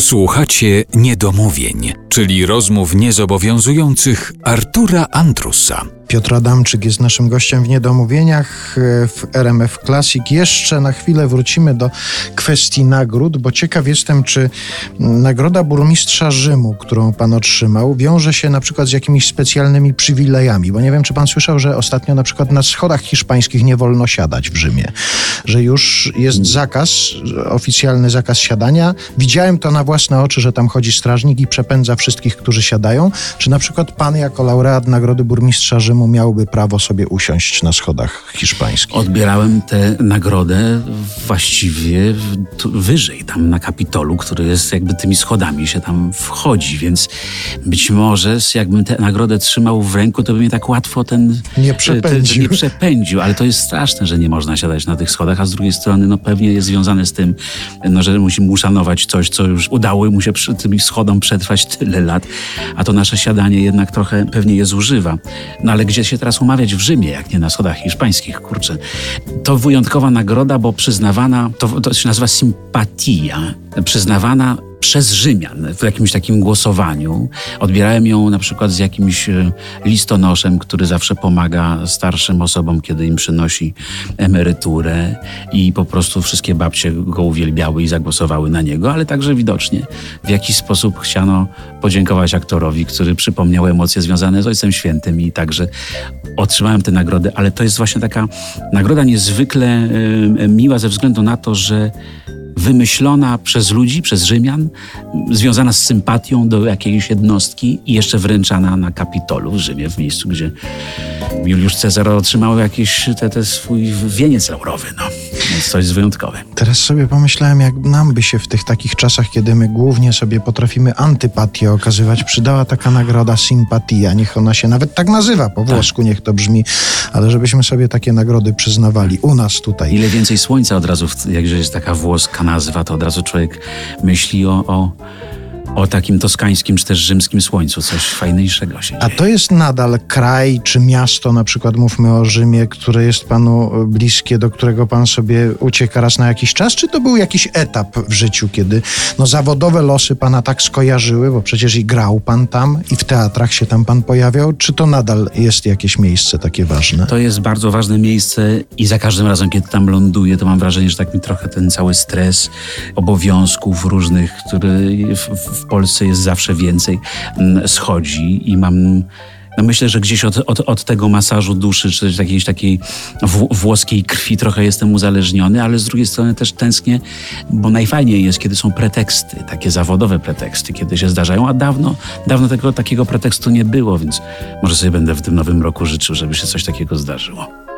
Słuchacie niedomówień, czyli rozmów niezobowiązujących Artura Andrusa. Piotr Adamczyk jest naszym gościem w Niedomówieniach e, w RMF Classic. Jeszcze na chwilę wrócimy do kwestii nagród, bo ciekaw jestem, czy nagroda burmistrza Rzymu, którą pan otrzymał, wiąże się na przykład z jakimiś specjalnymi przywilejami, bo nie wiem, czy pan słyszał, że ostatnio na przykład na schodach hiszpańskich nie wolno siadać w Rzymie, że już jest zakaz, oficjalny zakaz siadania. Widziałem to na własne oczy, że tam chodzi strażnik i przepędza wszystkich, którzy siadają. Czy na przykład pan jako laureat nagrody burmistrza Rzymu miałby prawo sobie usiąść na schodach hiszpańskich? Odbierałem tę nagrodę właściwie wyżej, tam na Kapitolu, który jest jakby tymi schodami się tam wchodzi, więc być może jakbym tę nagrodę trzymał w ręku, to by mnie tak łatwo ten nie przepędził. Ten, nie przepędził, ale to jest straszne, że nie można siadać na tych schodach, a z drugiej strony no pewnie jest związane z tym, no, że musimy uszanować coś, co już udało mu się przy tym schodom przetrwać tyle lat, a to nasze siadanie jednak trochę pewnie je zużywa. No ale gdzie się teraz umawiać w Rzymie, jak nie na schodach hiszpańskich, kurczę. To wyjątkowa nagroda, bo przyznawana, to, to się nazywa sympatia, przyznawana przez Rzymian w jakimś takim głosowaniu. Odbierałem ją na przykład z jakimś e, listonoszem, który zawsze pomaga starszym osobom, kiedy im przynosi emeryturę i po prostu wszystkie babcie go uwielbiały i zagłosowały na niego, ale także widocznie w jakiś sposób chciano podziękować aktorowi, który przypomniał emocje związane z Ojcem Świętym i także otrzymałem tę nagrodę, ale to jest właśnie taka nagroda niezwykle y, miła ze względu na to, że wymyślona przez ludzi, przez Rzymian, związana z sympatią do jakiejś jednostki i jeszcze wręczana na Kapitolu w Rzymie, w miejscu, gdzie Juliusz Cezar otrzymał jakiś te, te swój wieniec laurowy. No. Więc coś wyjątkowe. Teraz sobie pomyślałem, jak nam by się w tych takich czasach, kiedy my głównie sobie potrafimy antypatię okazywać, przydała taka nagroda sympatia. Niech ona się nawet tak nazywa po tak. włosku, niech to brzmi, ale żebyśmy sobie takie nagrody przyznawali u nas tutaj. Ile więcej słońca od razu, jak jest taka włoska nazwa, to od razu człowiek myśli o, o o takim toskańskim czy też rzymskim słońcu, coś fajniejszego się dzieje. A to jest nadal kraj czy miasto, na przykład mówmy o Rzymie, które jest panu bliskie, do którego pan sobie ucieka raz na jakiś czas, czy to był jakiś etap w życiu, kiedy no, zawodowe losy pana tak skojarzyły, bo przecież i grał pan tam i w teatrach się tam pan pojawiał, czy to nadal jest jakieś miejsce takie ważne? To jest bardzo ważne miejsce i za każdym razem, kiedy tam ląduję, to mam wrażenie, że tak mi trochę ten cały stres obowiązków różnych, który w, w w Polsce jest zawsze więcej, mm, schodzi i mam no myślę, że gdzieś od, od, od, tego masażu duszy, czy jakiejś takiej włoskiej krwi trochę jestem uzależniony, ale z drugiej strony też tęsknię, bo najfajniej jest, kiedy są preteksty, takie zawodowe preteksty, kiedy się zdarzają, a dawno, dawno tego takiego pretekstu nie było, więc może sobie będę w tym nowym roku życzył, żeby się coś takiego zdarzyło.